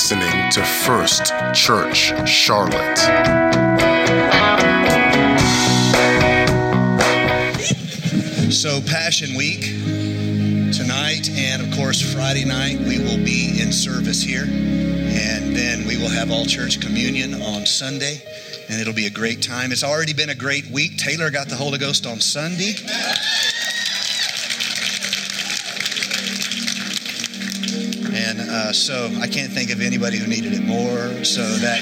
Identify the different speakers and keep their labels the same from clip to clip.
Speaker 1: listening to First Church Charlotte.
Speaker 2: So, Passion Week, tonight and of course Friday night, we will be in service here. And then we will have all church communion on Sunday. And it'll be a great time. It's already been a great week. Taylor got the Holy Ghost on Sunday. So I can't think of anybody who needed it more. So that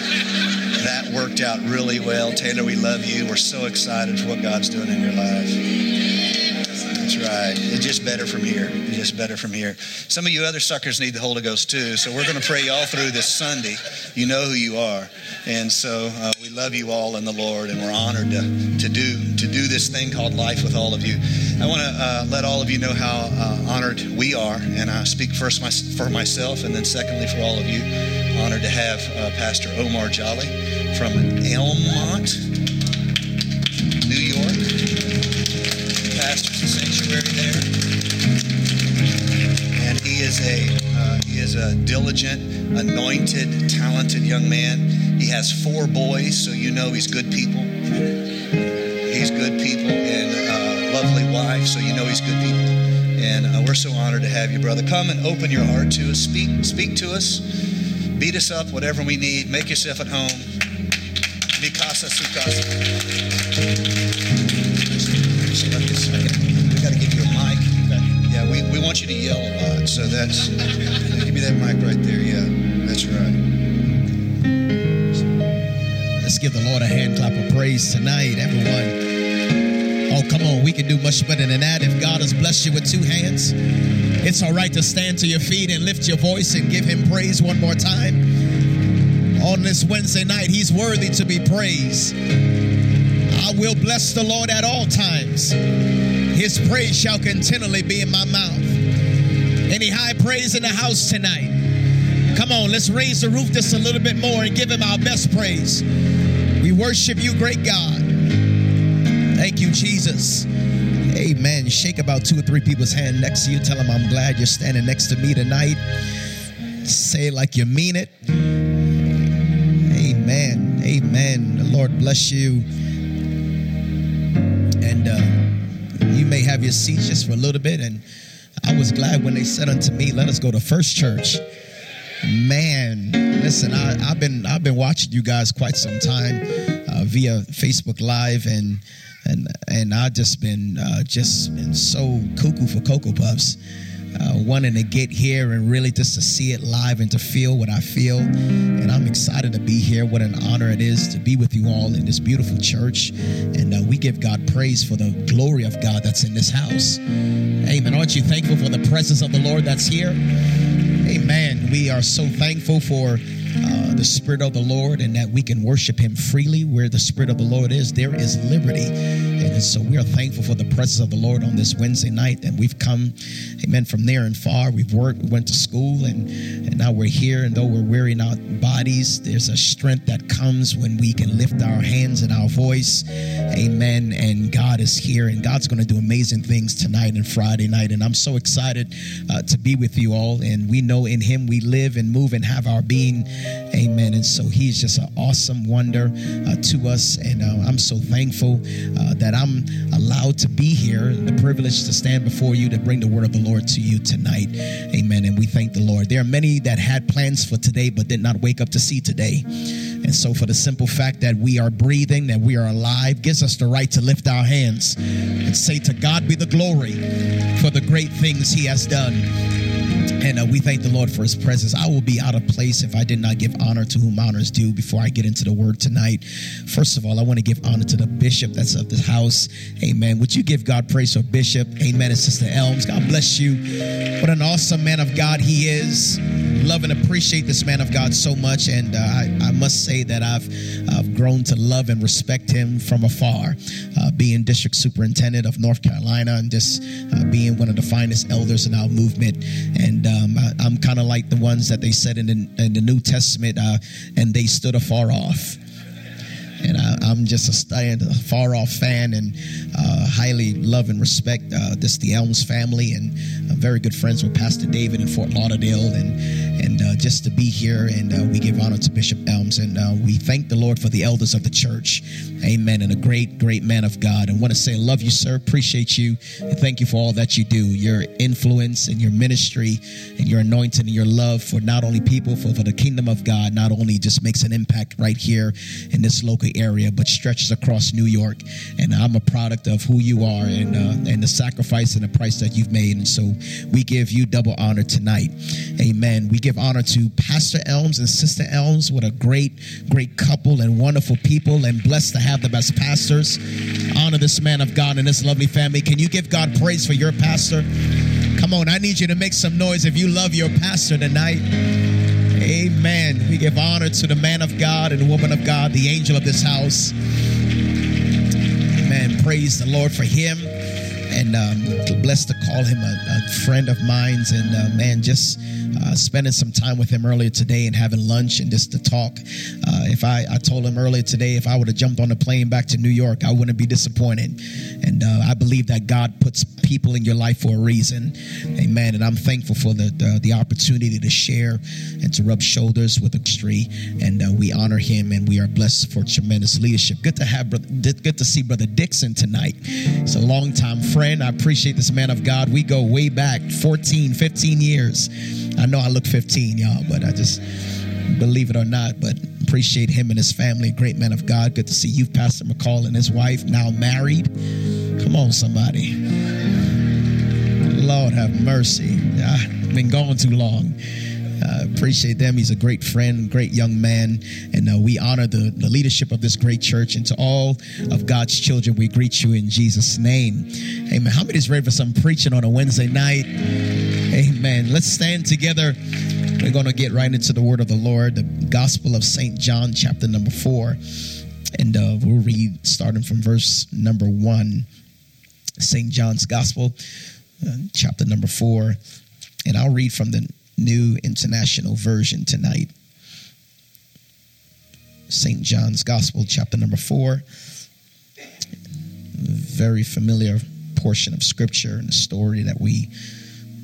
Speaker 2: that worked out really well. Taylor, we love you. We're so excited for what God's doing in your life. Right. It's just better from here. It's just better from here. Some of you other suckers need the Holy Ghost too. So we're going to pray you all through this Sunday. You know who you are, and so uh, we love you all in the Lord, and we're honored to, to do to do this thing called life with all of you. I want to uh, let all of you know how uh, honored we are, and I speak first my, for myself, and then secondly for all of you. Honored to have uh, Pastor Omar Jolly from Elmont, New York. Sanctuary there, and he is a uh, he is a diligent, anointed, talented young man. He has four boys, so you know he's good people. He's good people and a lovely wife, so you know he's good people. And uh, we're so honored to have you, brother. Come and open your heart to us. Speak, speak to us. Beat us up, whatever we need. Make yourself at home. Mikasa sukasa. So that's give me that mic right there. Yeah, that's right.
Speaker 3: Let's give the Lord a hand clap of praise tonight, everyone. Oh, come on, we can do much better than that. If God has blessed you with two hands, it's all right to stand to your feet and lift your voice and give Him praise one more time. On this Wednesday night, He's worthy to be praised. I will bless the Lord at all times. His praise shall continually be in my mouth. Any high praise in the house tonight? Come on, let's raise the roof just a little bit more and give him our best praise. We worship you, great God. Thank you, Jesus. Amen. Shake about two or three people's hand next to you. Tell them I'm glad you're standing next to me tonight. Say it like you mean it. Amen. Amen. The Lord bless you. And uh, you may have your seats just for a little bit. And I was glad when they said unto me, Let us go to First Church. Man, listen, I, have been I've been watching you guys quite some time uh, via Facebook Live, and and and I just been uh, just been so cuckoo for Cocoa Puffs. Uh, wanting to get here and really just to see it live and to feel what I feel. And I'm excited to be here. What an honor it is to be with you all in this beautiful church. And uh, we give God praise for the glory of God that's in this house. Amen. Aren't you thankful for the presence of the Lord that's here? Amen. We are so thankful for uh, the Spirit of the Lord and that we can worship Him freely. Where the Spirit of the Lord is, there is liberty. And so we are thankful for the presence of the Lord on this Wednesday night. And we've come, amen, from near and far. We've worked, we went to school, and, and now we're here. And though we're wearing our bodies, there's a strength that comes when we can lift our hands and our voice. Amen. And God is here, and God's going to do amazing things tonight and Friday night. And I'm so excited uh, to be with you all. And we know in Him we live and move and have our being. Amen. And so He's just an awesome wonder uh, to us. And uh, I'm so thankful uh, that I'm allowed to be here, the privilege to stand before you to bring the word of the Lord to you tonight. Amen. And we thank the Lord. There are many that had plans for today but did not wake up to see today. And so, for the simple fact that we are breathing, that we are alive, gives us the right to lift our hands and say, To God be the glory for the great things He has done. And uh, we thank the Lord for his presence. I will be out of place if I did not give honor to whom honor is due before I get into the word tonight. First of all, I want to give honor to the bishop that's of this house. Amen. Would you give God praise for Bishop? Amen. And Sister Elms. God bless you. What an awesome man of God he is. Love and appreciate this man of God so much. And uh, I, I, must say that I've, I've grown to love and respect him from afar, uh, being district superintendent of North Carolina and just uh, being one of the finest elders in our movement. And um, I, am kind of like the ones that they said in the, in the New Testament, uh, and they stood afar off. And I, am just a, a far off fan and uh, highly love and respect uh, this the Elms family, and I'm very good friends with Pastor David in Fort Lauderdale, and and uh, just to be here. And uh, we give honor to Bishop Elms, and uh, we thank the Lord for the elders of the church. Amen. And a great, great man of God. And want to say, love you, sir. Appreciate you. And thank you for all that you do. Your influence and your ministry and your anointing and your love for not only people, for, for the kingdom of God, not only just makes an impact right here in this local area, but stretches across New York. And I'm a product of who you are and uh, and the sacrifice and the price that you've made. And so we give you double honor tonight. Amen. We give honor to Pastor Elms and Sister Elms. What a great, great couple and wonderful people, and blessed to have the best pastors. Honor this man of God and this lovely family. Can you give God praise for your pastor? Come on, I need you to make some noise if you love your pastor tonight. Amen. We give honor to the man of God and woman of God, the angel of this house. Amen. Praise the Lord for him. And um, blessed to call him a, a friend of mine's. And uh, man, just uh, spending some time with him earlier today and having lunch and just to talk. Uh, if I, I told him earlier today, if I would have jumped on a plane back to New York, I wouldn't be disappointed. And uh, I believe that God puts people in your life for a reason. Amen. And I'm thankful for the, the, the opportunity to share and to rub shoulders with tree. And uh, we honor him and we are blessed for tremendous leadership. Good to have, brother, good to see Brother Dixon tonight. It's a longtime friend. I appreciate this man of God. We go way back 14, 15 years. I know I look 15, y'all, but I just believe it or not, but appreciate him and his family. Great man of God. Good to see you, Pastor McCall, and his wife, now married. Come on, somebody. Lord have mercy. I've been gone too long. Uh, appreciate them. He's a great friend, great young man, and uh, we honor the, the leadership of this great church. And to all of God's children, we greet you in Jesus' name. Amen. How many is ready for some preaching on a Wednesday night? Amen. Let's stand together. We're going to get right into the word of the Lord, the Gospel of St. John, chapter number four. And uh, we'll read starting from verse number one. St. John's Gospel, uh, chapter number four. And I'll read from the New International Version tonight. St. John's Gospel, chapter number four. Very familiar portion of scripture and a story that we,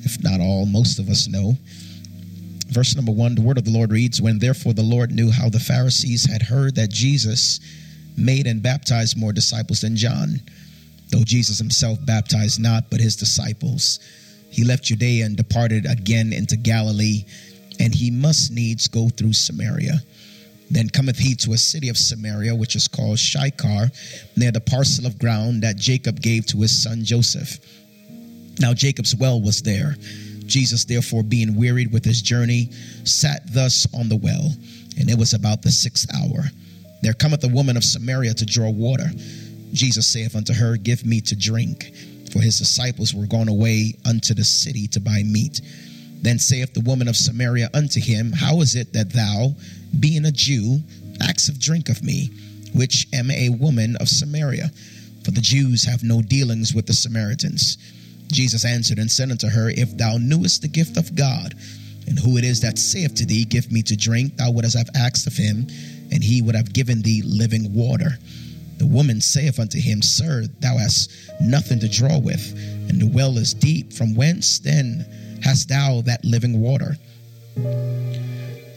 Speaker 3: if not all, most of us know. Verse number one, the word of the Lord reads When therefore the Lord knew how the Pharisees had heard that Jesus made and baptized more disciples than John, though Jesus himself baptized not, but his disciples he left Judea and departed again into Galilee, and he must needs go through Samaria. Then cometh he to a city of Samaria, which is called Sychar, near the parcel of ground that Jacob gave to his son Joseph. Now Jacob's well was there. Jesus, therefore, being wearied with his journey, sat thus on the well, and it was about the sixth hour. There cometh a woman of Samaria to draw water. Jesus saith unto her, Give me to drink for his disciples were gone away unto the city to buy meat. Then saith the woman of Samaria unto him, How is it that thou, being a Jew, askest drink of me, which am a woman of Samaria? For the Jews have no dealings with the Samaritans. Jesus answered and said unto her, If thou knewest the gift of God, and who it is that saith to thee, Give me to drink, thou wouldst have asked of him, and he would have given thee living water. The woman saith unto him, Sir, thou hast nothing to draw with, and the well is deep. From whence then hast thou that living water?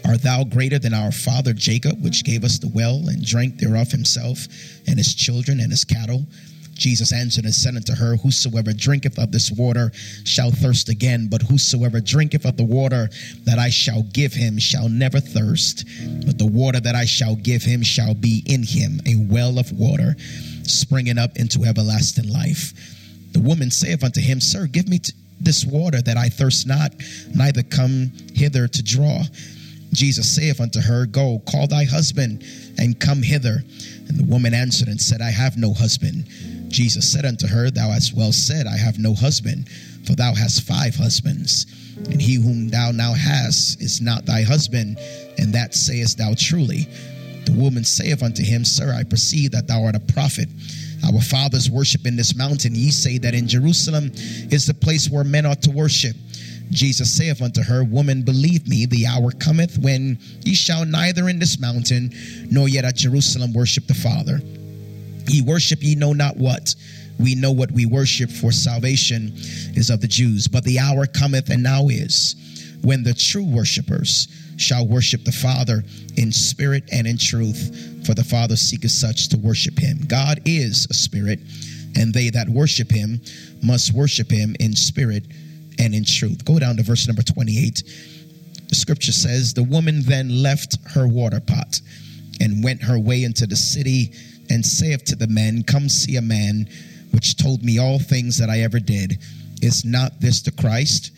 Speaker 3: Art thou greater than our father Jacob, which gave us the well and drank thereof himself, and his children and his cattle? Jesus answered and said unto her, Whosoever drinketh of this water shall thirst again, but whosoever drinketh of the water that I shall give him shall never thirst. But the water that I shall give him shall be in him a well of water, springing up into everlasting life. The woman saith unto him, Sir, give me this water that I thirst not, neither come hither to draw. Jesus saith unto her, Go, call thy husband, and come hither. And the woman answered and said, I have no husband. Jesus said unto her, Thou hast well said, I have no husband, for thou hast five husbands, and he whom thou now hast is not thy husband, and that sayest thou truly. The woman saith unto him, Sir, I perceive that thou art a prophet. Our fathers worship in this mountain. Ye say that in Jerusalem is the place where men ought to worship. Jesus saith unto her, Woman, believe me, the hour cometh when ye shall neither in this mountain nor yet at Jerusalem worship the Father. Ye worship ye know not what. We know what we worship, for salvation is of the Jews. But the hour cometh, and now is, when the true worshipers shall worship the Father in spirit and in truth, for the Father seeketh such to worship him. God is a spirit, and they that worship him must worship him in spirit and in truth. Go down to verse number 28. The scripture says, The woman then left her water pot and went her way into the city and saith to the men, Come see a man which told me all things that I ever did. Is not this the Christ?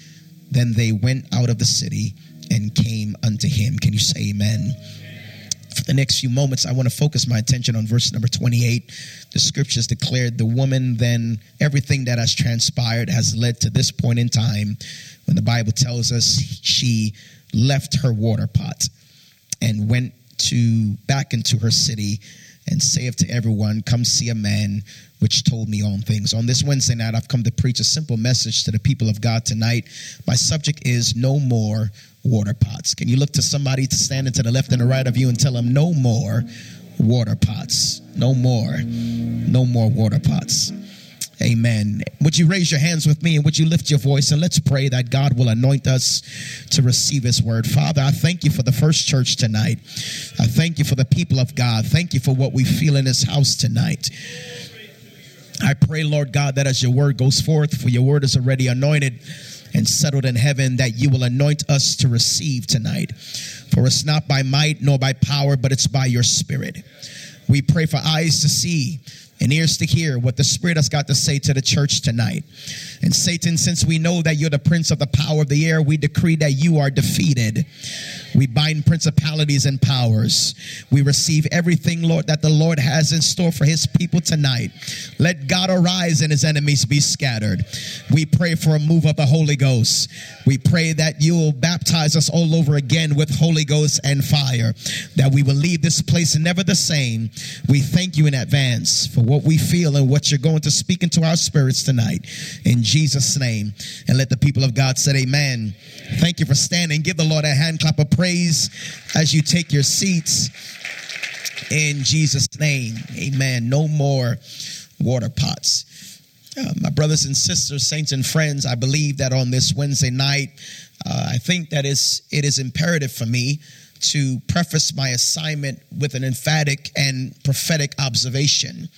Speaker 3: Then they went out of the city and came unto him. Can you say amen? For the next few moments, I want to focus my attention on verse number 28. The scriptures declared the woman, then everything that has transpired has led to this point in time when the Bible tells us she left her water pot and went to back into her city and saith to everyone, Come see a man which told me all things. On this Wednesday night, I've come to preach a simple message to the people of God tonight. My subject is no more water pots. Can you look to somebody to standing to the left and the right of you and tell them, No more water pots. No more. No more water pots. Amen. Would you raise your hands with me and would you lift your voice and let's pray that God will anoint us to receive his word. Father, I thank you for the first church tonight. I thank you for the people of God. Thank you for what we feel in this house tonight. I pray, Lord God, that as your word goes forth, for your word is already anointed and settled in heaven, that you will anoint us to receive tonight. For it's not by might nor by power, but it's by your spirit. We pray for eyes to see and ears to hear what the Spirit has got to say to the church tonight. And Satan, since we know that you're the prince of the power of the air, we decree that you are defeated. We bind principalities and powers. We receive everything, Lord, that the Lord has in store for his people tonight. Let God arise and his enemies be scattered. We pray for a move of the Holy Ghost. We pray that you will baptize us all over again with Holy Ghost and fire, that we will leave this place never the same. We thank you in advance for what we feel and what you're going to speak into our spirits tonight. In Jesus' name. And let the people of God say, Amen. Thank you for standing. Give the Lord a hand clap of praise as you take your seats. In Jesus' name. Amen. No more water pots. Uh, my brothers and sisters, saints and friends, I believe that on this Wednesday night, uh, I think that is it is imperative for me to preface my assignment with an emphatic and prophetic observation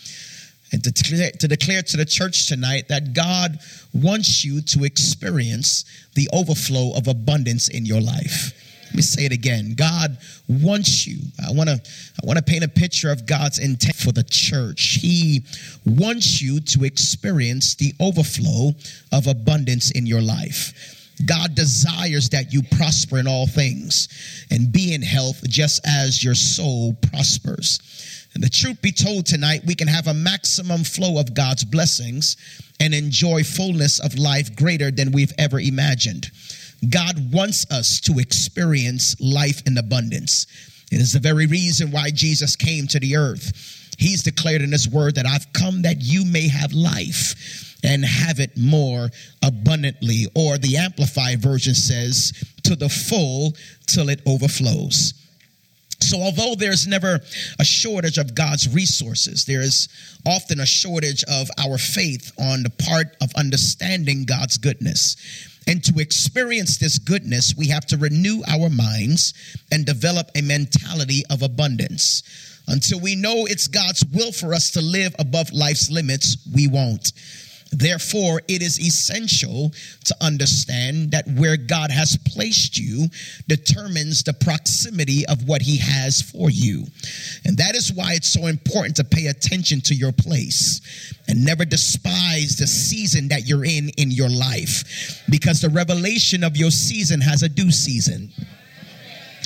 Speaker 3: and to declare, to declare to the church tonight that God wants you to experience the overflow of abundance in your life. Let me say it again. God wants you. I want to I want to paint a picture of God's intent for the church. He wants you to experience the overflow of abundance in your life. God desires that you prosper in all things and be in health just as your soul prospers. And the truth be told tonight, we can have a maximum flow of God's blessings and enjoy fullness of life greater than we've ever imagined. God wants us to experience life in abundance. It is the very reason why Jesus came to the earth. He's declared in his word that I've come that you may have life and have it more abundantly. Or the Amplified version says, to the full till it overflows. So, although there's never a shortage of God's resources, there is often a shortage of our faith on the part of understanding God's goodness. And to experience this goodness, we have to renew our minds and develop a mentality of abundance. Until we know it's God's will for us to live above life's limits, we won't. Therefore, it is essential to understand that where God has placed you determines the proximity of what He has for you. And that is why it's so important to pay attention to your place and never despise the season that you're in in your life because the revelation of your season has a due season.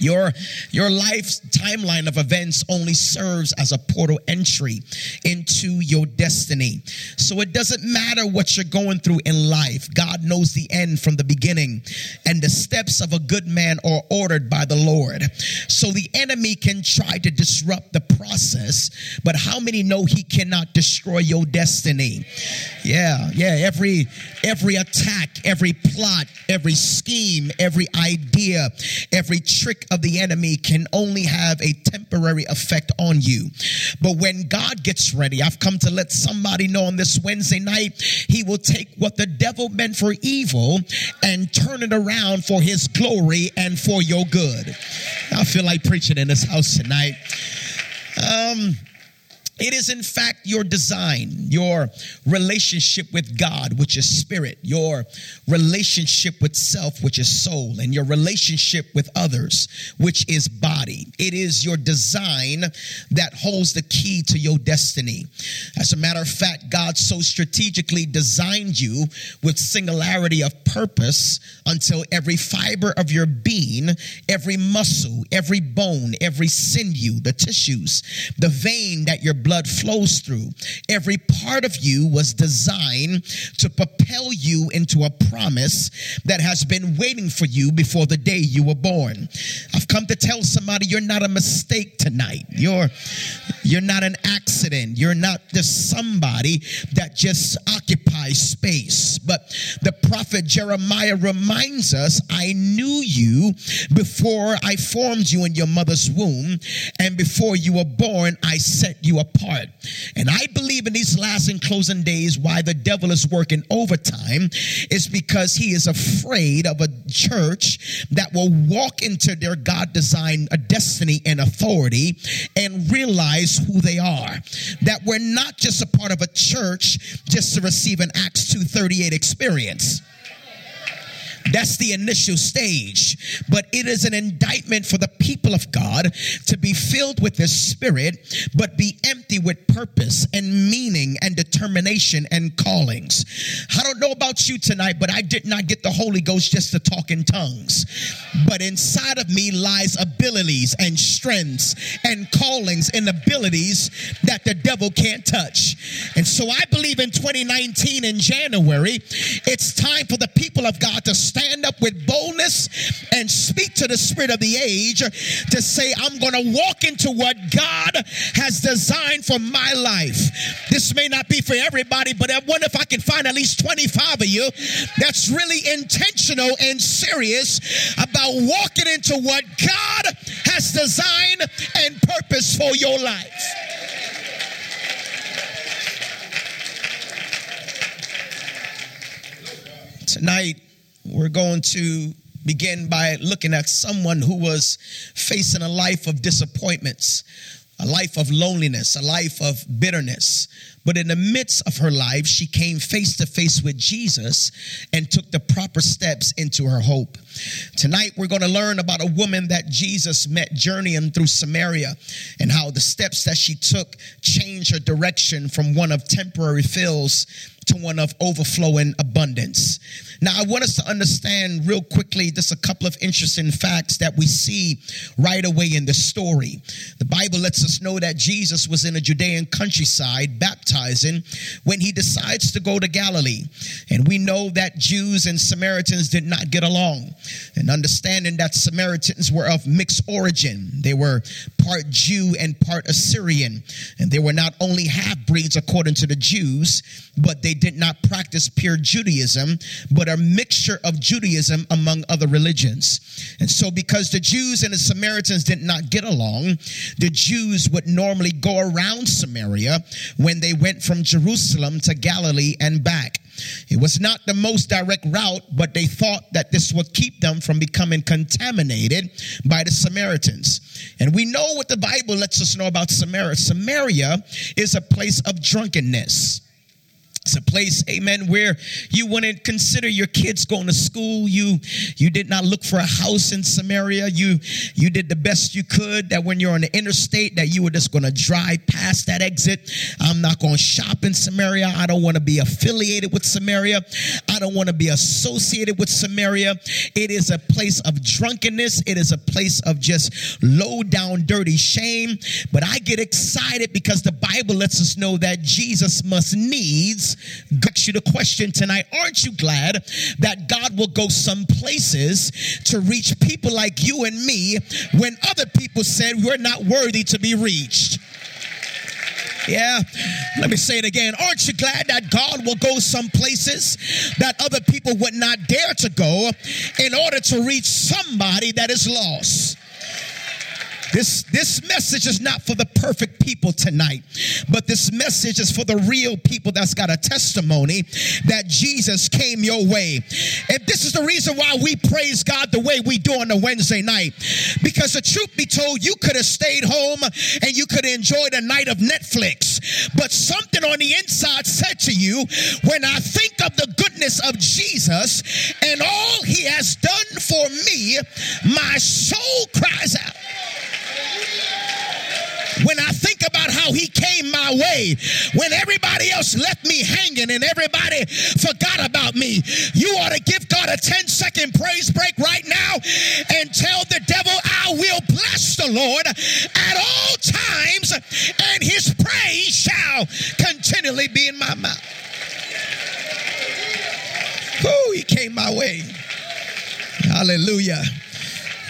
Speaker 3: Your, your life's timeline of events only serves as a portal entry into your destiny. So it doesn't matter what you're going through in life. God knows the end from the beginning, and the steps of a good man are ordered by the Lord. So the enemy can try to disrupt the process, but how many know he cannot destroy your destiny? Yeah, yeah. Every every attack, every plot, every scheme, every idea, every trick of the enemy can only have a temporary effect on you. But when God gets ready, I've come to let somebody know on this Wednesday night, he will take what the devil meant for evil and turn it around for his glory and for your good. I feel like preaching in this house tonight. Um, it is, in fact, your design, your relationship with God, which is spirit, your relationship with self, which is soul, and your relationship with others, which is body. It is your design that holds the key to your destiny. As a matter of fact, God so strategically designed you with singularity of purpose until every fiber of your being, every muscle, every bone, every sinew, the tissues, the vein that your blood flows through. Every part of you was designed to propel you into a promise that has been waiting for you before the day you were born. I've come to tell somebody you're not a mistake tonight. You're you're not an accident. You're not just somebody that just occupies space. But the prophet Jeremiah reminds us, I knew you before I formed you in your mother's womb, and before you were born, I set you apart apart. And I believe in these last and closing days, why the devil is working overtime is because he is afraid of a church that will walk into their God designed destiny and authority and realize who they are. That we're not just a part of a church just to receive an Acts 238 experience. That's the initial stage. But it is an indictment for the people of God to be filled with the Spirit, but be empty with purpose and meaning and determination and callings. I don't know about you tonight, but I did not get the Holy Ghost just to talk in tongues. But inside of me lies abilities and strengths and callings and abilities that the devil can't touch. And so I believe in 2019 in January, it's time for the people of God to stand up with boldness and speak to the spirit of the age to say, I'm going to walk into what God has designed for my life. This may not be for everybody, but I wonder if I can find at least 25 of you that's really intentional and serious about walking into what God has designed and purpose for your life. Tonight, we're going to begin by looking at someone who was facing a life of disappointments, a life of loneliness, a life of bitterness. But in the midst of her life, she came face to face with Jesus and took the proper steps into her hope. Tonight, we're going to learn about a woman that Jesus met journeying through Samaria and how the steps that she took changed her direction from one of temporary fills to one of overflowing abundance. Now, I want us to understand real quickly just a couple of interesting facts that we see right away in the story. The Bible lets us know that Jesus was in a Judean countryside baptizing when he decides to go to Galilee. And we know that Jews and Samaritans did not get along. And understanding that Samaritans were of mixed origin, they were part Jew and part Assyrian. And they were not only half breeds according to the Jews, but they did not practice pure Judaism, but a mixture of Judaism among other religions. And so, because the Jews and the Samaritans did not get along, the Jews would normally go around Samaria when they went from Jerusalem to Galilee and back. It was not the most direct route, but they thought that this would keep them from becoming contaminated by the Samaritans. And we know what the Bible lets us know about Samaria. Samaria is a place of drunkenness. It's a place, amen, where you wouldn't consider your kids going to school. You you did not look for a house in Samaria. You you did the best you could that when you're on the interstate that you were just going to drive past that exit. I'm not going to shop in Samaria. I don't want to be affiliated with Samaria. I don't want to be associated with Samaria. It is a place of drunkenness. It is a place of just low down dirty shame. But I get excited because the Bible lets us know that Jesus must needs got you the question tonight. Aren't you glad that God will go some places to reach people like you and me when other people said we're not worthy to be reached? Yeah. Let me say it again. Aren't you glad that God will go some places that other people would not dare to go in order to reach somebody that is lost? This, this message is not for the perfect people tonight, but this message is for the real people that's got a testimony that Jesus came your way. And this is the reason why we praise God the way we do on a Wednesday night. Because the truth be told, you could have stayed home and you could have enjoyed a night of Netflix. But something on the inside said to you, when I think of the goodness of Jesus and all he has done for me, my soul cries out. When I think about how he came my way, when everybody else left me hanging and everybody forgot about me, you ought to give God a 10 second praise break right now and tell the devil, I will bless the Lord at all times, and his praise shall continually be in my mouth. Oh, he came my way. Hallelujah.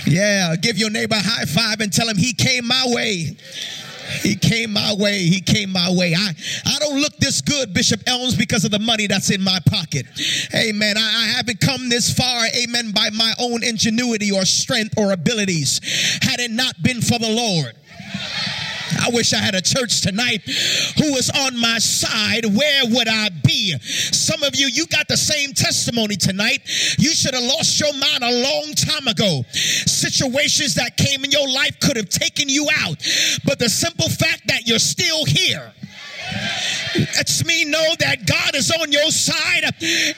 Speaker 3: Yeah, give your neighbor a high five and tell him he came my way. He came my way. He came my way. I, I don't look this good, Bishop Elms, because of the money that's in my pocket. Amen. I, I haven't come this far, amen, by my own ingenuity or strength or abilities. Had it not been for the Lord. I wish I had a church tonight who was on my side. Where would I be? Some of you, you got the same testimony tonight. You should have lost your mind a long time ago. Situations that came in your life could have taken you out. But the simple fact that you're still here lets me know that God is on your side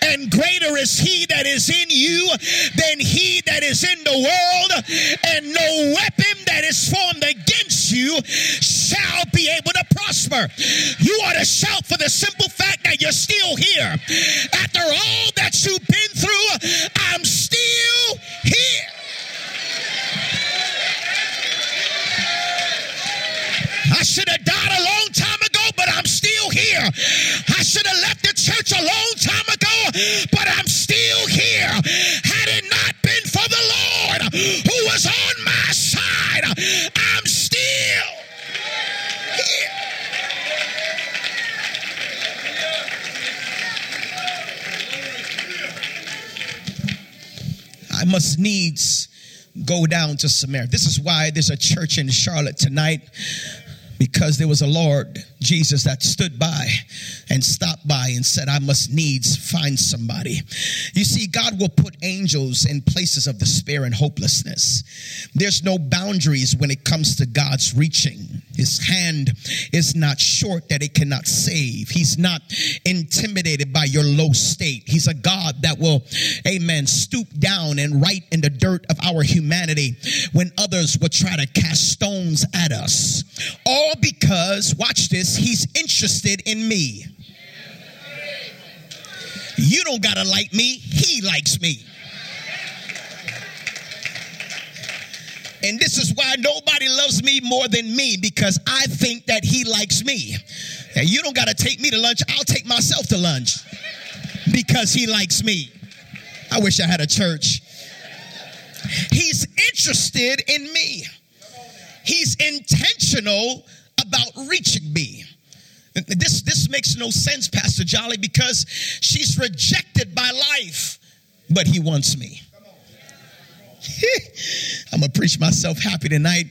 Speaker 3: and greater is he that is in you than he that is in the world and no weapon that is formed against you shall be able to prosper. You ought to shout for the simple fact that you're still here. After all that you've been through, I'm still here. I should have died a long time ago, but I'm still here. I should have left the church a long time ago, but I'm still here. Had it not been for the Lord who was on my side, I'm I must needs go down to Samaria. This is why there's a church in Charlotte tonight because there was a Lord Jesus that stood by and stopped by and said, I must needs find somebody. You see, God will put angels in places of despair and hopelessness. There's no boundaries when it comes to God's reaching. His hand is not short that it cannot save. He's not intimidated by your low state. He's a God that will, amen, stoop down and write in the dirt of our humanity when others will try to cast stones at us. All because, watch this, he's interested in me. You don't gotta like me, he likes me. And this is why nobody loves me more than me because I think that he likes me. And you don't got to take me to lunch. I'll take myself to lunch because he likes me. I wish I had a church. He's interested in me. He's intentional about reaching me. This, this makes no sense, Pastor Jolly, because she's rejected by life, but he wants me. I'm gonna preach myself happy tonight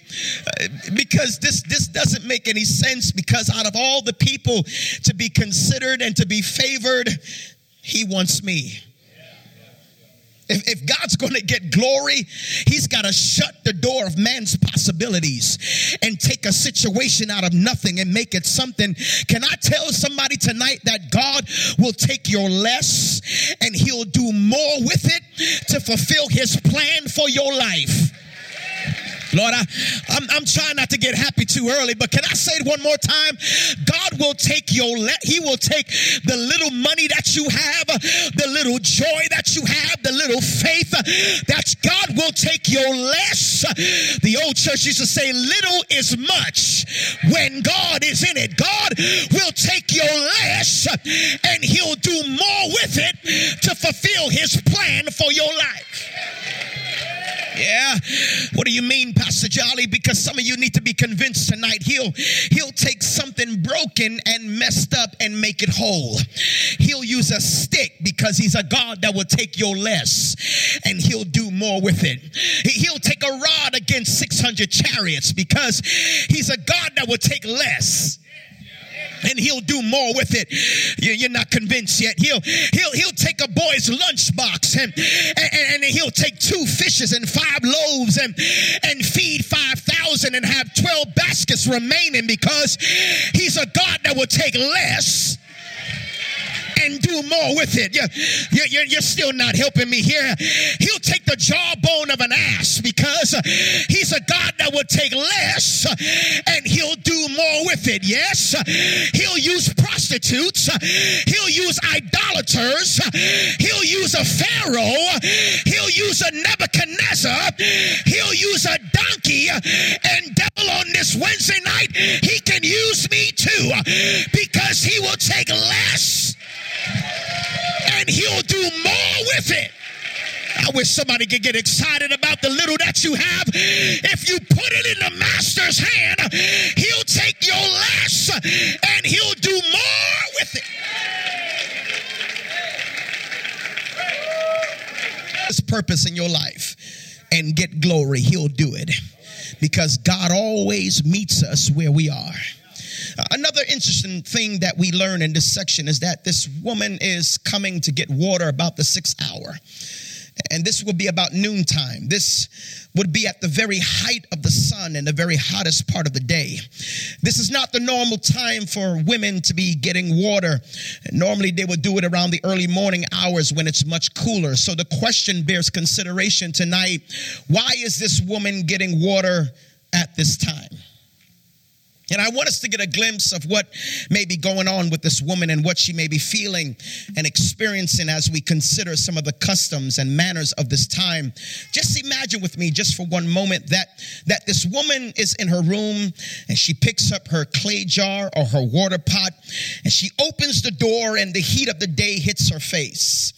Speaker 3: uh, because this this doesn't make any sense. Because out of all the people to be considered and to be favored, he wants me. If, if God's going to get glory, He's got to shut the door of man's possibilities and take a situation out of nothing and make it something. Can I tell somebody tonight that God will take your less and He'll do more with it to fulfill His plan for your life? Lord, I, I'm, I'm trying not to get happy too early, but can I say it one more time? God will take your, le- He will take the little money that you have, the little joy that you have, the little faith that God will take your less. The old church used to say, little is much when God is in it. God will take your less and He'll do more with it to fulfill His plan for your life. Yeah. What do you mean, Pastor Jolly? Because some of you need to be convinced tonight. He'll he'll take something broken and messed up and make it whole. He'll use a stick because he's a God that will take your less and he'll do more with it. He'll take a rod against 600 chariots because he's a God that will take less and he'll do more with it. You're not convinced yet. He'll he'll he'll take a boy's lunchbox and, and and he'll take two fishes and five loaves and and feed five thousand and have twelve baskets remaining because he's a God that will take less and do more with it. You're, you're, you're, still not helping me here. He'll take the jawbone of an ass because he's a God that will take less and he'll do more with it. Yes, he'll use prostitutes, he'll use idolaters, he'll use a Pharaoh, he'll use a Nebuchadnezzar, he'll use a donkey, and devil on this Wednesday night, he can use me too because he will take less and he'll do more with it. I wish somebody could get excited about the little that you have. If you put it in the master's hand, he'll take your less and he'll do more with it. His purpose in your life and get glory, he'll do it because God always meets us where we are. Another interesting thing that we learn in this section is that this woman is coming to get water about the sixth hour. And this will be about noontime. This would be at the very height of the sun and the very hottest part of the day. This is not the normal time for women to be getting water. Normally, they would do it around the early morning hours when it's much cooler. So the question bears consideration tonight why is this woman getting water at this time? And I want us to get a glimpse of what may be going on with this woman and what she may be feeling and experiencing as we consider some of the customs and manners of this time. Just imagine with me, just for one moment, that, that this woman is in her room and she picks up her clay jar or her water pot and she opens the door and the heat of the day hits her face.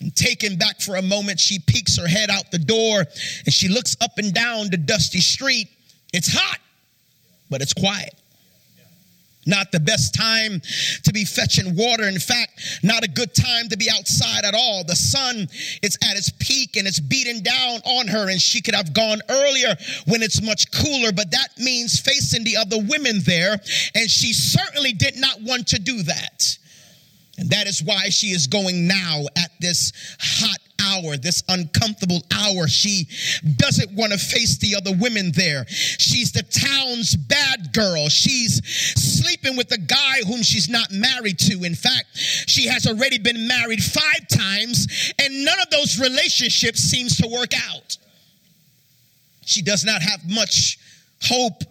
Speaker 3: And taken back for a moment, she peeks her head out the door and she looks up and down the dusty street. It's hot but it's quiet. Not the best time to be fetching water. In fact, not a good time to be outside at all. The sun is at its peak and it's beating down on her, and she could have gone earlier when it's much cooler, but that means facing the other women there, and she certainly did not want to do that. And that is why she is going now at this hot hour, this uncomfortable hour. She doesn't want to face the other women there. She's the town's bad girl. She's sleeping with a guy whom she's not married to. In fact, she has already been married five times, and none of those relationships seems to work out. She does not have much hope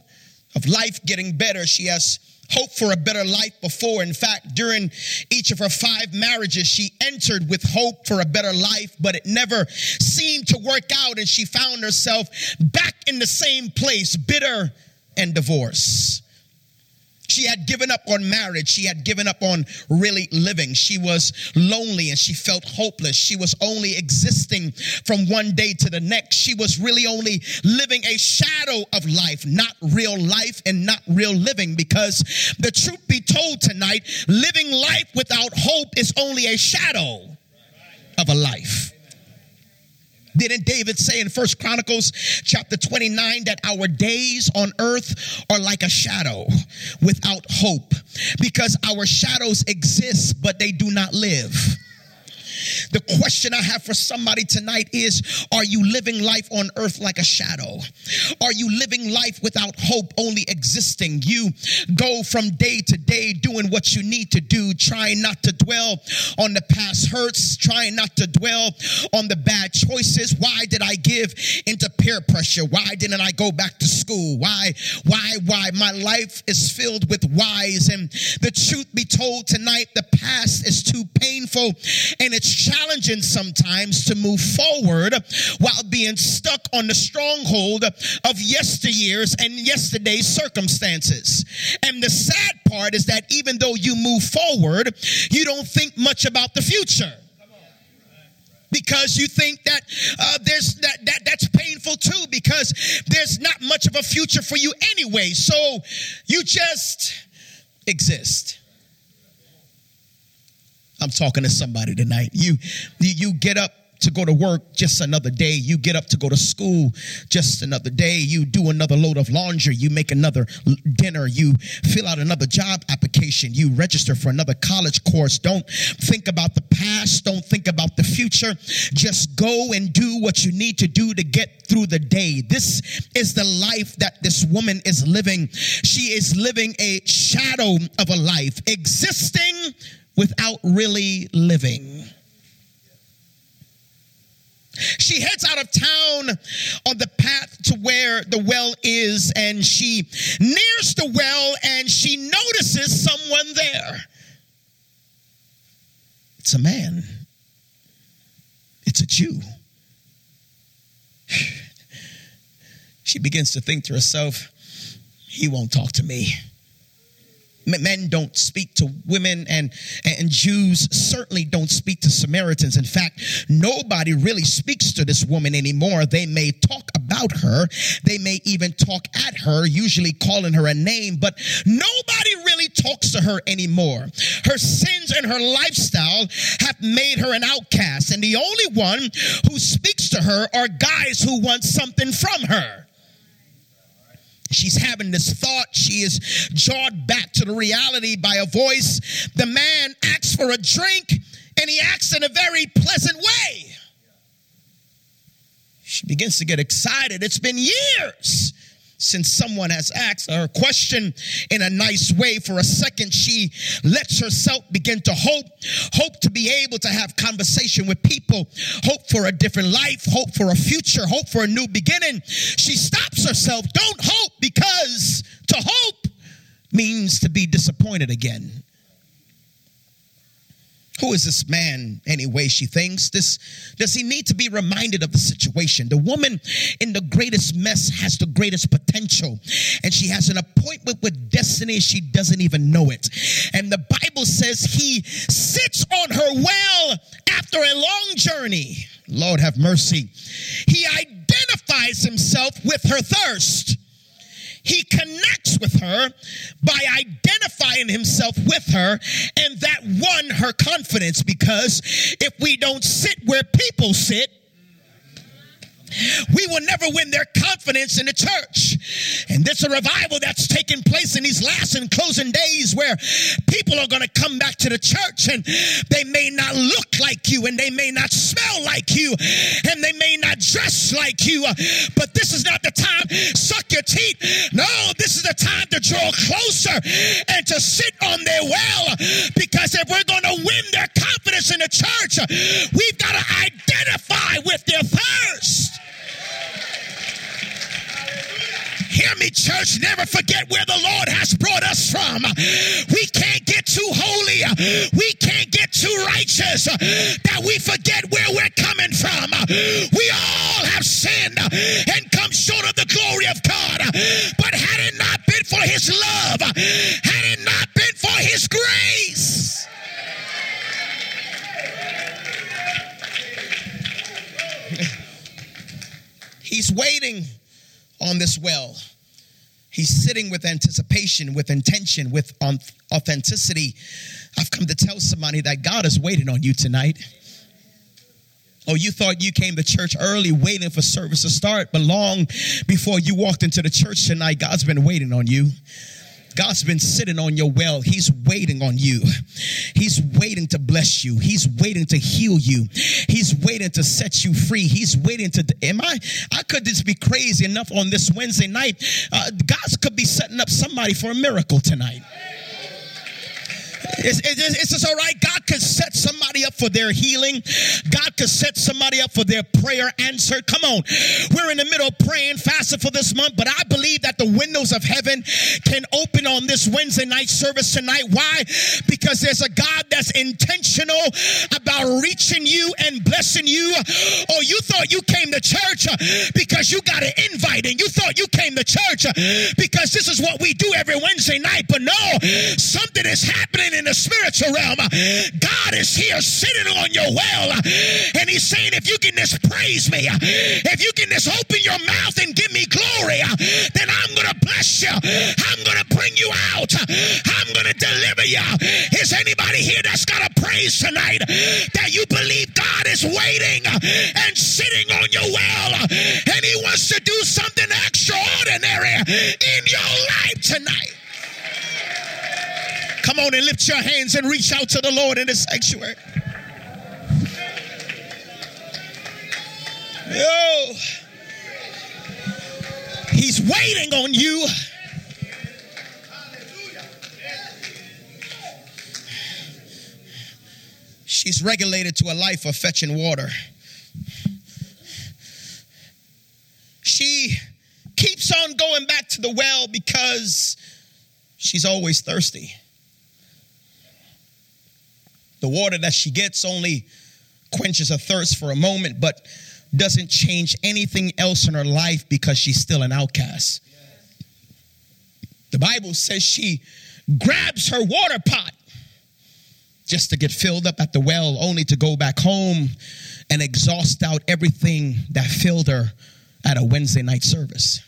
Speaker 3: of life getting better. She has hope for a better life before. In fact, during each of her five marriages, she entered with hope for a better life, but it never seemed to work out, and she found herself back in the same place, bitter and divorced. She had given up on marriage. She had given up on really living. She was lonely and she felt hopeless. She was only existing from one day to the next. She was really only living a shadow of life, not real life and not real living. Because the truth be told tonight, living life without hope is only a shadow of a life. Didn't David say in First Chronicles chapter 29 that our days on earth are like a shadow without hope because our shadows exist but they do not live. The question I have for somebody tonight is Are you living life on earth like a shadow? Are you living life without hope, only existing? You go from day to day doing what you need to do, trying not to dwell on the past hurts, trying not to dwell on the bad choices. Why did I give into peer pressure? Why didn't I go back to school? Why, why, why? My life is filled with whys. And the truth be told tonight, the past is too painful and it's challenging sometimes to move forward while being stuck on the stronghold of yesteryears and yesterday's circumstances. And the sad part is that even though you move forward, you don't think much about the future because you think that uh, there's that, that that's painful too because there's not much of a future for you anyway. So you just exist. I'm talking to somebody tonight. You you get up to go to work just another day. You get up to go to school just another day. You do another load of laundry. You make another dinner. You fill out another job application. You register for another college course. Don't think about the past. Don't think about the future. Just go and do what you need to do to get through the day. This is the life that this woman is living. She is living a shadow of a life, existing without really living. She heads out of town on the path to where the well is, and she nears the well and she notices someone there. It's a man, it's a Jew. She begins to think to herself, he won't talk to me men don't speak to women and and Jews certainly don't speak to Samaritans. In fact nobody really speaks to this woman anymore. They may talk about her. They may even talk at her usually calling her a name but nobody really talks to her anymore. Her sins and her lifestyle have made her an outcast and the only one who speaks to her are guys who want something from her She's having this thought. She is jawed back to the reality by a voice. The man asks for a drink and he acts in a very pleasant way. She begins to get excited. It's been years since someone has asked her question in a nice way for a second she lets herself begin to hope hope to be able to have conversation with people hope for a different life hope for a future hope for a new beginning. She stops herself. Don't hope because to hope means to be disappointed again who is this man anyway? She thinks. This does he need to be reminded of the situation? The woman in the greatest mess has the greatest potential, and she has an appointment with destiny. She doesn't even know it. And the Bible says he sits on her well after a long journey. Lord have mercy. He identifies himself with her thirst. He connects with her by identifying himself with her, and that won her confidence because if we don't sit where people sit, we will never win their confidence in the church. And there's a revival that's taking place in these last and closing days where people are going to come back to the church and they may not look like you and they may not smell like you and they may not dress like you. Uh, but this is not the time, suck your teeth. No, this is the time to draw closer and to sit on their well because if we're going to win their confidence in the church, uh, we've got to identify with their thirst. Hear me, church. Never forget where the Lord has brought us from. We can't get too holy. We can't get too righteous that we forget where we're coming from. We all have sinned and come short of the glory of God. But had it not been for his love, had it not been for his grace, he's waiting on this well. He's sitting with anticipation, with intention, with um, authenticity. I've come to tell somebody that God is waiting on you tonight. Oh, you thought you came to church early waiting for service to start, but long before you walked into the church tonight, God's been waiting on you. God's been sitting on your well. He's waiting on you. He's waiting to bless you. He's waiting to heal you. He's waiting to set you free. He's waiting to. Am I? I could just be crazy enough on this Wednesday night. Uh, God could be setting up somebody for a miracle tonight. It's, it's, it's, just all right. God could set somebody up for their healing. God could set somebody up for their prayer answered. Come on. We're in the middle of praying, fasting for this month, but I believe that the windows of heaven can open on this Wednesday night service tonight. Why? Because there's a God that's intentional about reaching you and blessing you. Oh, you thought you came to church uh, because you got an invite and you thought you came to church uh, because this is what we do every Wednesday night. But no, something is happening in the spiritual realm. God is here sitting on your well, and He's saying, if you can just praise me, if you can just open your mouth and give me glory, then I'm going to bless you. I'm going to bring you out. I'm going to deliver you. Is anybody here that's got a praise tonight that you believe God is waiting and sitting on your well and he wants to do something extraordinary in your life tonight? Come on and lift your hands and reach out to the Lord in the sanctuary. Oh, he's waiting on you. She's regulated to a life of fetching water. She keeps on going back to the well because she's always thirsty. The water that she gets only quenches her thirst for a moment, but doesn't change anything else in her life because she's still an outcast. The Bible says she grabs her water pot just to get filled up at the well, only to go back home and exhaust out everything that filled her at a Wednesday night service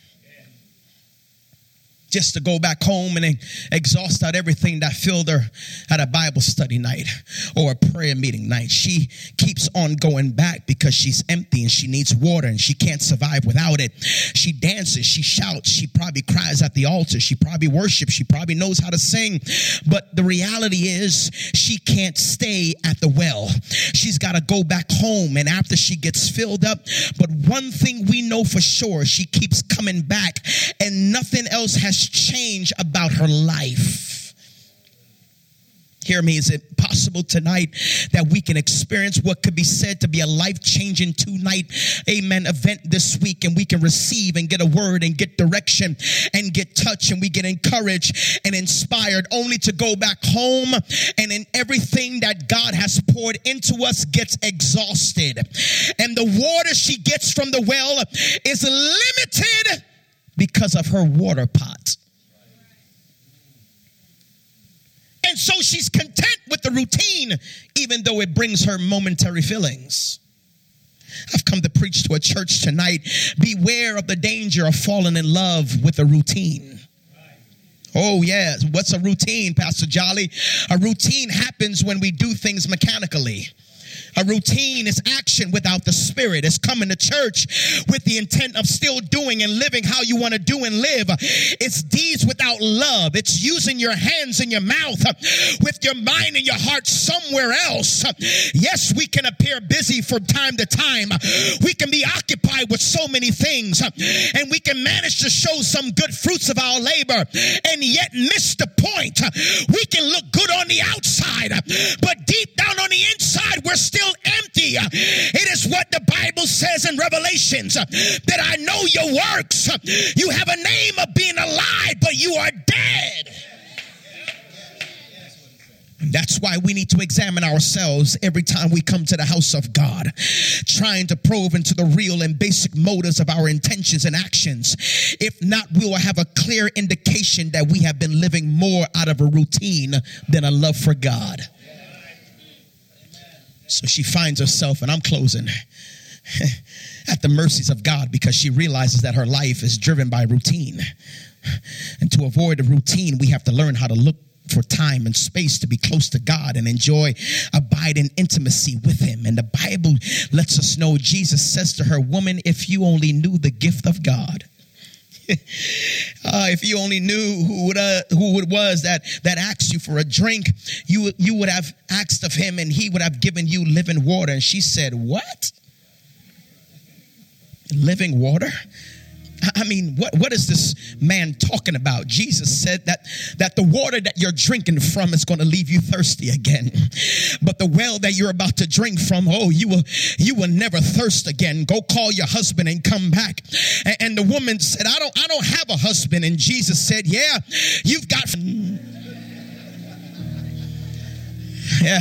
Speaker 3: just to go back home and exhaust out everything that filled her at a Bible study night or a prayer meeting night. She keeps on going back because she's empty and she needs water and she can't survive without it. She dances, she shouts, she probably cries at the altar, she probably worships, she probably knows how to sing. But the reality is, she can't stay at the well. She's got to go back home and after she gets filled up. But one thing we know for sure, she keeps coming back and nothing else has change about her life. Hear me, is it possible tonight that we can experience what could be said to be a life changing two night, amen, event this week and we can receive and get a word and get direction and get touch and we get encouraged and inspired only to go back home and in everything that God has poured into us gets exhausted. And the water she gets from the well is limited because of her water pot. And so she's content with the routine, even though it brings her momentary feelings. I've come to preach to a church tonight. Beware of the danger of falling in love with a routine. Oh, yes. What's a routine, Pastor Jolly? A routine happens when we do things mechanically. A routine is action without the spirit. It's coming to church with the intent of still doing and living how you want to do and live. It's deeds without love. It's using your hands and your mouth uh, with your mind and your heart somewhere else. Uh, yes, we can appear busy from time to time. We can be occupied with so many things uh, and we can manage to show some good fruits of our labor and yet miss the point. We can look good on the outside, but deep down on the inside, we're still still empty. It is what the Bible says in Revelations uh, that I know your works. Uh, you have a name of being alive, but you are dead. That's why we need to examine ourselves every time we come to the house of God, trying to probe into the real and basic motives of our intentions and actions. If not, we will have a clear indication that we have been living more out of a routine than a love for God. So she finds herself, and I'm closing, at the mercies of God because she realizes that her life is driven by routine. And to avoid a routine, we have to learn how to look for time and space to be close to God and enjoy abide in intimacy with Him. And the Bible lets us know Jesus says to her, Woman, if you only knew the gift of God uh, if you only knew who, uh, who it was that, that asked you for a drink, you, you would have asked of him and he would have given you living water. And she said, What? Living water? I mean, what, what is this man talking about? Jesus said that, that the water that you're drinking from is going to leave you thirsty again. But the well that you're about to drink from, oh, you will, you will never thirst again. Go call your husband and come back. And, and the woman said, I don't, I don't have a husband. And Jesus said, yeah, you've got. Yeah.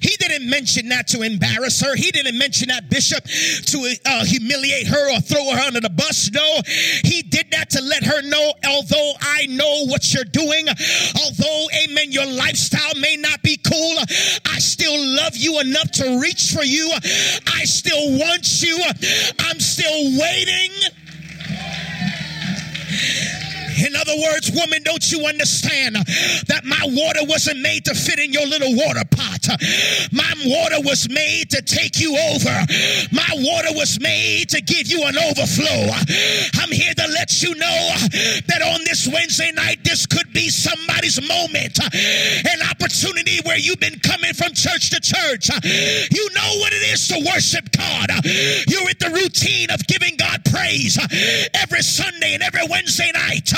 Speaker 3: He didn't mention that to embarrass her. He didn't mention that, Bishop, to uh, humiliate her or throw her under the bus. No, he did that to let her know, although I know what you're doing, although, amen, your lifestyle may not be cool, I still love you enough to reach for you. I still want you. I'm still waiting. In other words, woman, don't you understand that my water wasn't made to fit in your little water pot? My water was made to take you over. My water was made to give you an overflow. I'm here to let you know that on this Wednesday night, this could be somebody's moment, an opportunity where you've been coming from church to church. You know what it is to worship God. You're in the routine of giving God praise every Sunday and every Wednesday night.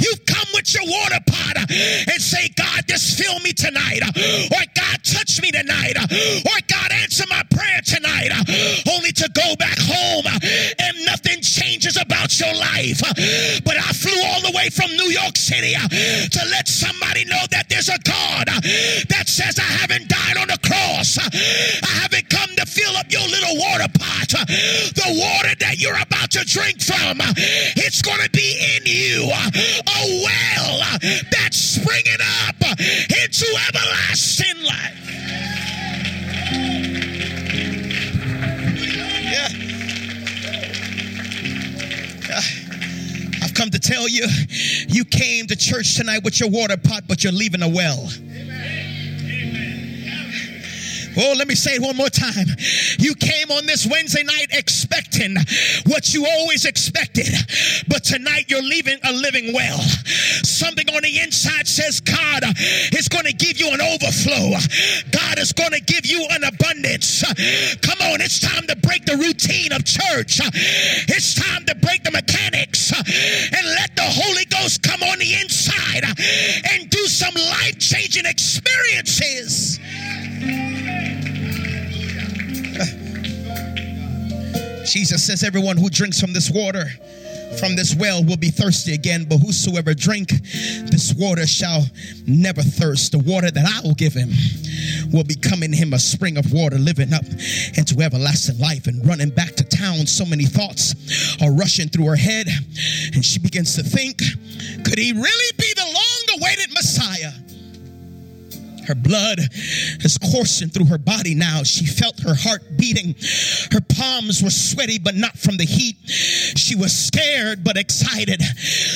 Speaker 3: You've come with your water pot and say, God, just fill me tonight. Or God, touch me tonight. Or God, answer my prayer tonight. Only to go back home and nothing changes about your life. But I flew all the way from New York City to let somebody know that there's a God that says, I haven't died on the cross. I haven't come to fill up your little water pot. The water that you're about to drink from, it's going to be in you. A well that's springing up into everlasting life. Yeah. I've come to tell you, you came to church tonight with your water pot, but you're leaving a well. Oh, let me say it one more time. You came on this Wednesday night expecting what you always expected, but tonight you're leaving a living well. Something on the inside says God is going to give you an overflow. God is going to give you an abundance. Come on, it's time to break the routine of church. It's time to break the mechanics and let the Holy Ghost come on the inside and do some life changing experiences. Jesus says, Everyone who drinks from this water, from this well, will be thirsty again, but whosoever drink this water shall never thirst. The water that I will give him will become in him a spring of water, living up into everlasting life and running back to town. So many thoughts are rushing through her head, and she begins to think, could he really be the long awaited Messiah? Her blood is coursing through her body now. She felt her heart beating. Her palms were sweaty, but not from the heat. She was scared, but excited.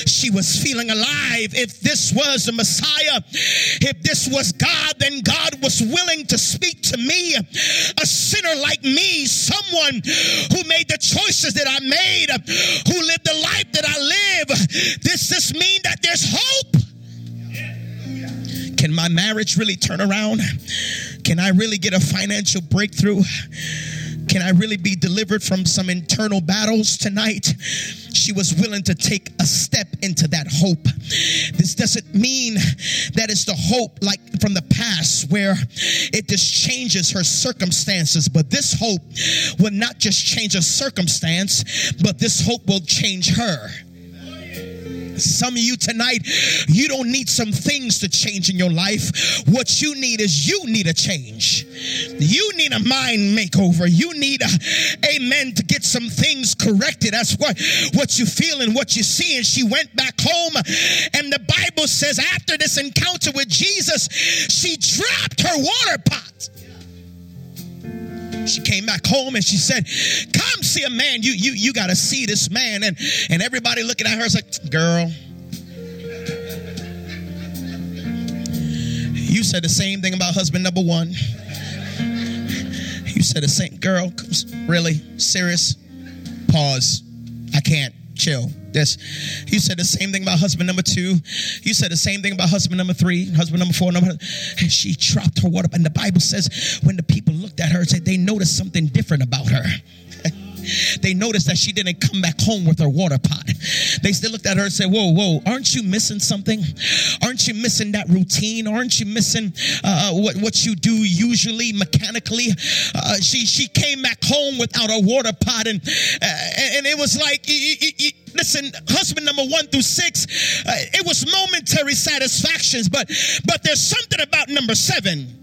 Speaker 3: She was feeling alive. If this was the Messiah, if this was God, then God was willing to speak to me, a sinner like me, someone who made the choices that I made, who lived the life that I live. Does this mean that there's hope? Can my marriage really turn around? Can I really get a financial breakthrough? Can I really be delivered from some internal battles tonight? She was willing to take a step into that hope. This doesn't mean that it's the hope like from the past where it just changes her circumstances, but this hope will not just change a circumstance, but this hope will change her. Some of you tonight, you don't need some things to change in your life. What you need is you need a change. You need a mind makeover. You need a amen to get some things corrected. That's what what you feel and what you see. And she went back home, and the Bible says after this encounter with Jesus, she dropped her water pot. She came back home and she said, Come see a man. You you you gotta see this man. And and everybody looking at her is like, girl. You said the same thing about husband number one. You said the same girl, really? Serious? Pause. I can't. Chill. This. You said the same thing about husband number two. You said the same thing about husband number three, husband number four, number. And she dropped her water. And the Bible says when the people looked at her, said they noticed something different about her. They noticed that she didn't come back home with her water pot. They still looked at her and said, Whoa, whoa, aren't you missing something? Aren't you missing that routine? Aren't you missing uh, what, what you do usually mechanically? Uh, she, she came back home without a water pot, and, uh, and it was like, listen, husband number one through six, uh, it was momentary satisfactions, but but there's something about number seven.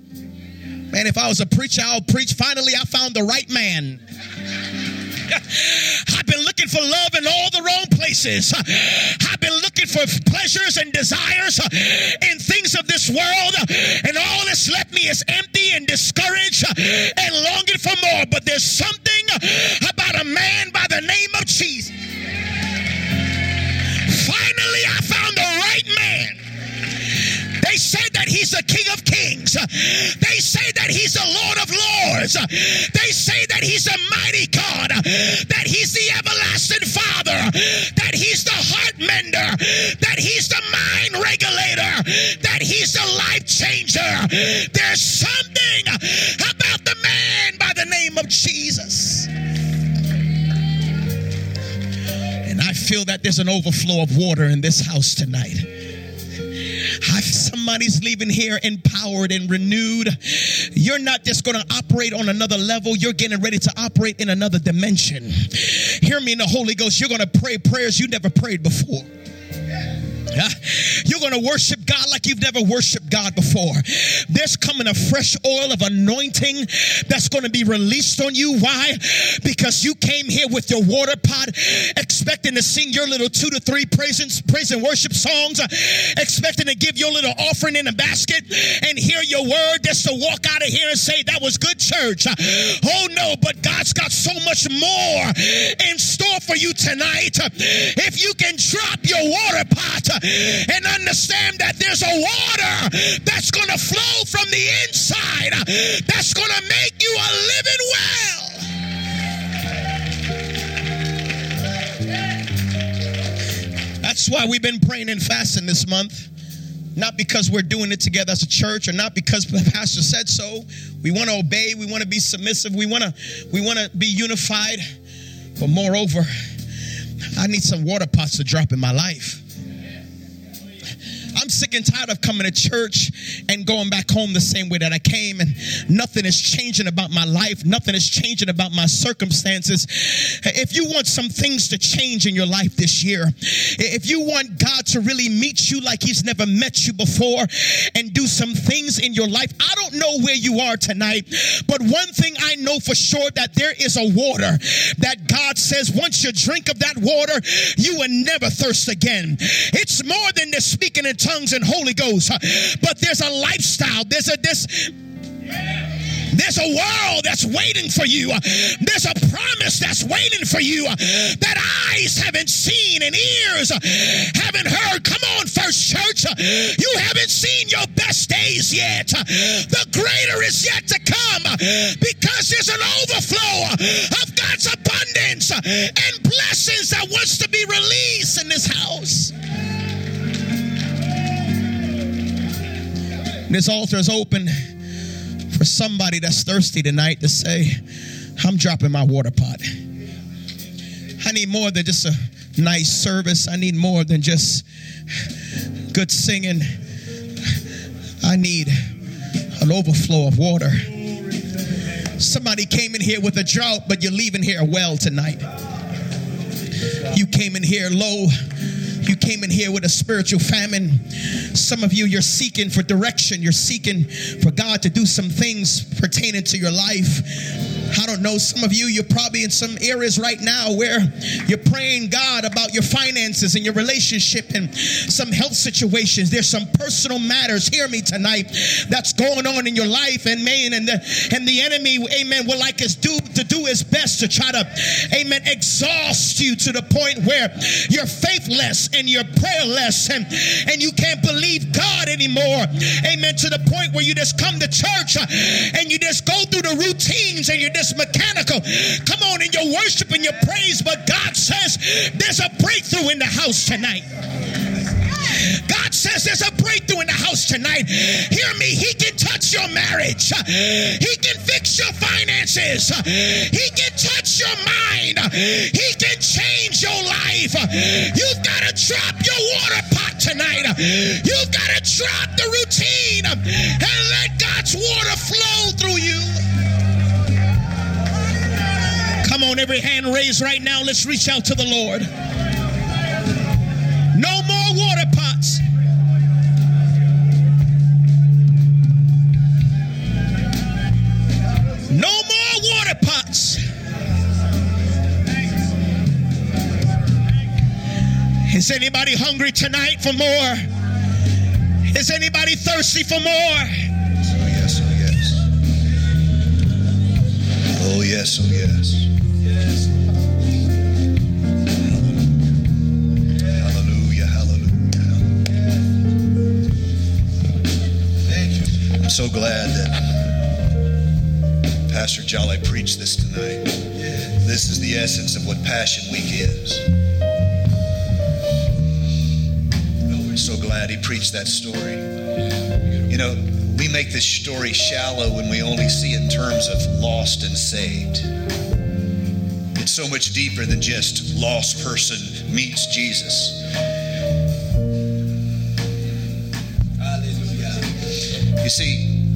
Speaker 3: Man, if I was a preacher, I'll preach. Finally, I found the right man. I've been looking for love in all the wrong places. I've been looking for pleasures and desires in things of this world, and all that's left me is empty and discouraged and longing for more. But there's something he's the King of Kings. They say that he's the Lord of Lords. They say that he's a mighty God, that he's the everlasting Father, that he's the heart mender, that he's the mind regulator, that he's the life changer. There's something about the man by the name of Jesus. And I feel that there's an overflow of water in this house tonight. Somebody's leaving here empowered and renewed, you're not just going to operate on another level, you're getting ready to operate in another dimension. Hear me in the Holy Ghost. You're going to pray prayers you never prayed before. You're going to worship God like you've never worshiped God before. There's coming a fresh oil of anointing that's going to be released on you. Why? Because you came here with your water pot expecting to sing your little two to three praise and, praise and worship songs, uh, expecting to give your little offering in a basket and hear your word just to walk out of here and say, That was good church. Uh, oh no, but God's got so much more in store for you tonight. Uh, if you can drop your water pot and understand that there's a water that's going to flow from the inside that's going to make you a living well. That's why we've been praying and fasting this month. Not because we're doing it together as a church or not because the pastor said so. We want to obey, we want to be submissive, we want to we want to be unified. But moreover, I need some water pots to drop in my life. I'm sick and tired of coming to church and going back home the same way that I came, and nothing is changing about my life. Nothing is changing about my circumstances. If you want some things to change in your life this year, if you want God to really meet you like He's never met you before and do some things in your life, I don't know where you are tonight, but one thing I know for sure that there is a water that God says once you drink of that water, you will never thirst again. It's more than the speaking in and Holy Ghost, but there's a lifestyle. There's a this. There's a world that's waiting for you. There's a promise that's waiting for you that eyes haven't seen and ears haven't heard. Come on, First Church. You haven't seen your best days yet. The greater is yet to come because there's an overflow of God's abundance and blessings that wants to be released in this house. This altar is open for somebody that's thirsty tonight to say, I'm dropping my water pot. I need more than just a nice service. I need more than just good singing. I need an overflow of water. Somebody came in here with a drought, but you're leaving here well tonight. You came in here low you came in here with a spiritual famine. Some of you, you're seeking for direction. You're seeking for God to do some things pertaining to your life. I don't know. Some of you, you're probably in some areas right now where you're praying God about your finances and your relationship and some health situations. There's some personal matters. Hear me tonight. That's going on in your life, and man, and the and the enemy, Amen, will like us do to do his best to try to, Amen, exhaust you to the point where you're faithless and you're prayerless and, and you can't believe God anymore. Amen. To the point where you just come to church uh, and you just go through the routines and you're just mechanical. Come on in your worship and your praise, but God says there's a breakthrough in the house tonight. God says there's a breakthrough in the house tonight. Hear me. He can touch your marriage. He can fix your finances. He can touch your mind. He can change your life. You've got to drop your water pot tonight. You've got to drop the routine and let God's water flow through you. On, every hand raised right now. Let's reach out to the Lord. No more water pots. No more water pots. Is anybody hungry tonight for more? Is anybody thirsty for more?
Speaker 2: Oh yes, oh yes. Oh, yes, oh, yes. Oh, oh, so glad that Pastor Jolly preached this tonight. This is the essence of what Passion Week is. Oh, we're so glad he preached that story. You know, we make this story shallow when we only see it in terms of lost and saved. So much deeper than just lost person meets Jesus. Hallelujah. You see,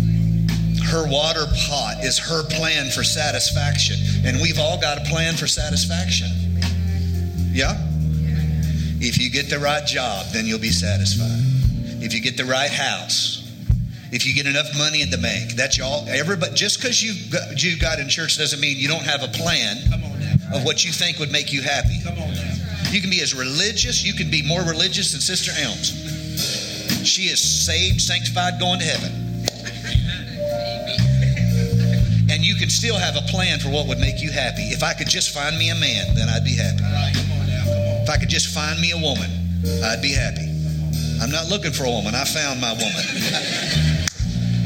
Speaker 2: her water pot is her plan for satisfaction, and we've all got a plan for satisfaction. Yeah? If you get the right job, then you'll be satisfied. If you get the right house, if you get enough money in the bank, that's all. Everybody, just because you got, you got in church doesn't mean you don't have a plan of what you think would make you happy. You can be as religious. You can be more religious than Sister Elms. She is saved, sanctified, going to heaven. And you can still have a plan for what would make you happy. If I could just find me a man, then I'd be happy. If I could just find me a woman, I'd be happy. I'm not looking for a woman. I found my woman.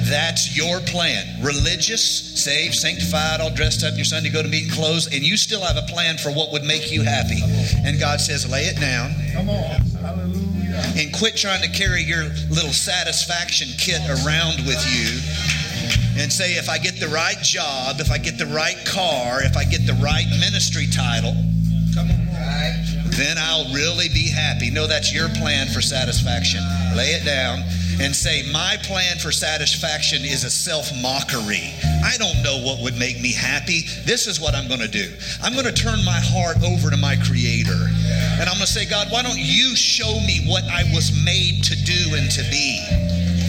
Speaker 2: That's your plan. Religious, saved, sanctified, all dressed up in your Sunday go to meeting clothes, and you still have a plan for what would make you happy. And God says, lay it down.
Speaker 4: Come on. Hallelujah.
Speaker 2: And quit trying to carry your little satisfaction kit around with you and say, if I get the right job, if I get the right car, if I get the right ministry title,
Speaker 4: Come on.
Speaker 2: then I'll really be happy. No, that's your plan for satisfaction. Lay it down and say, My plan for satisfaction is a self mockery. I don't know what would make me happy. This is what I'm going to do. I'm going to turn my heart over to my Creator. And I'm going to say, God, why don't you show me what I was made to do and to be?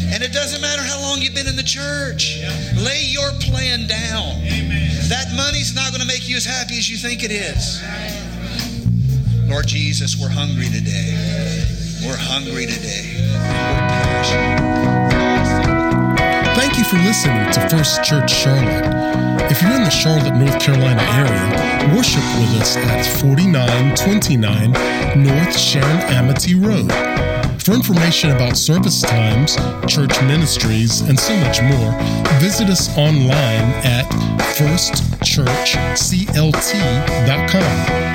Speaker 2: And it doesn't matter how long you've been in the church. Lay your plan down. That money's not going to make you as happy as you think it is. Lord Jesus, we're hungry today. We're hungry today.
Speaker 5: Thank you for listening to First Church Charlotte. If you're in the Charlotte, North Carolina area, worship with us at 4929 North Sharon Amity Road. For information about service times, church ministries, and so much more, visit us online at firstchurchclt.com.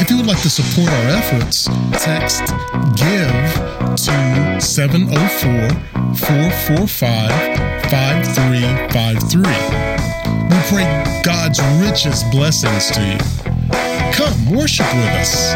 Speaker 5: If you would like to support our efforts, text GIVE to 704 445 5353. We pray God's richest blessings to you. Come worship with us.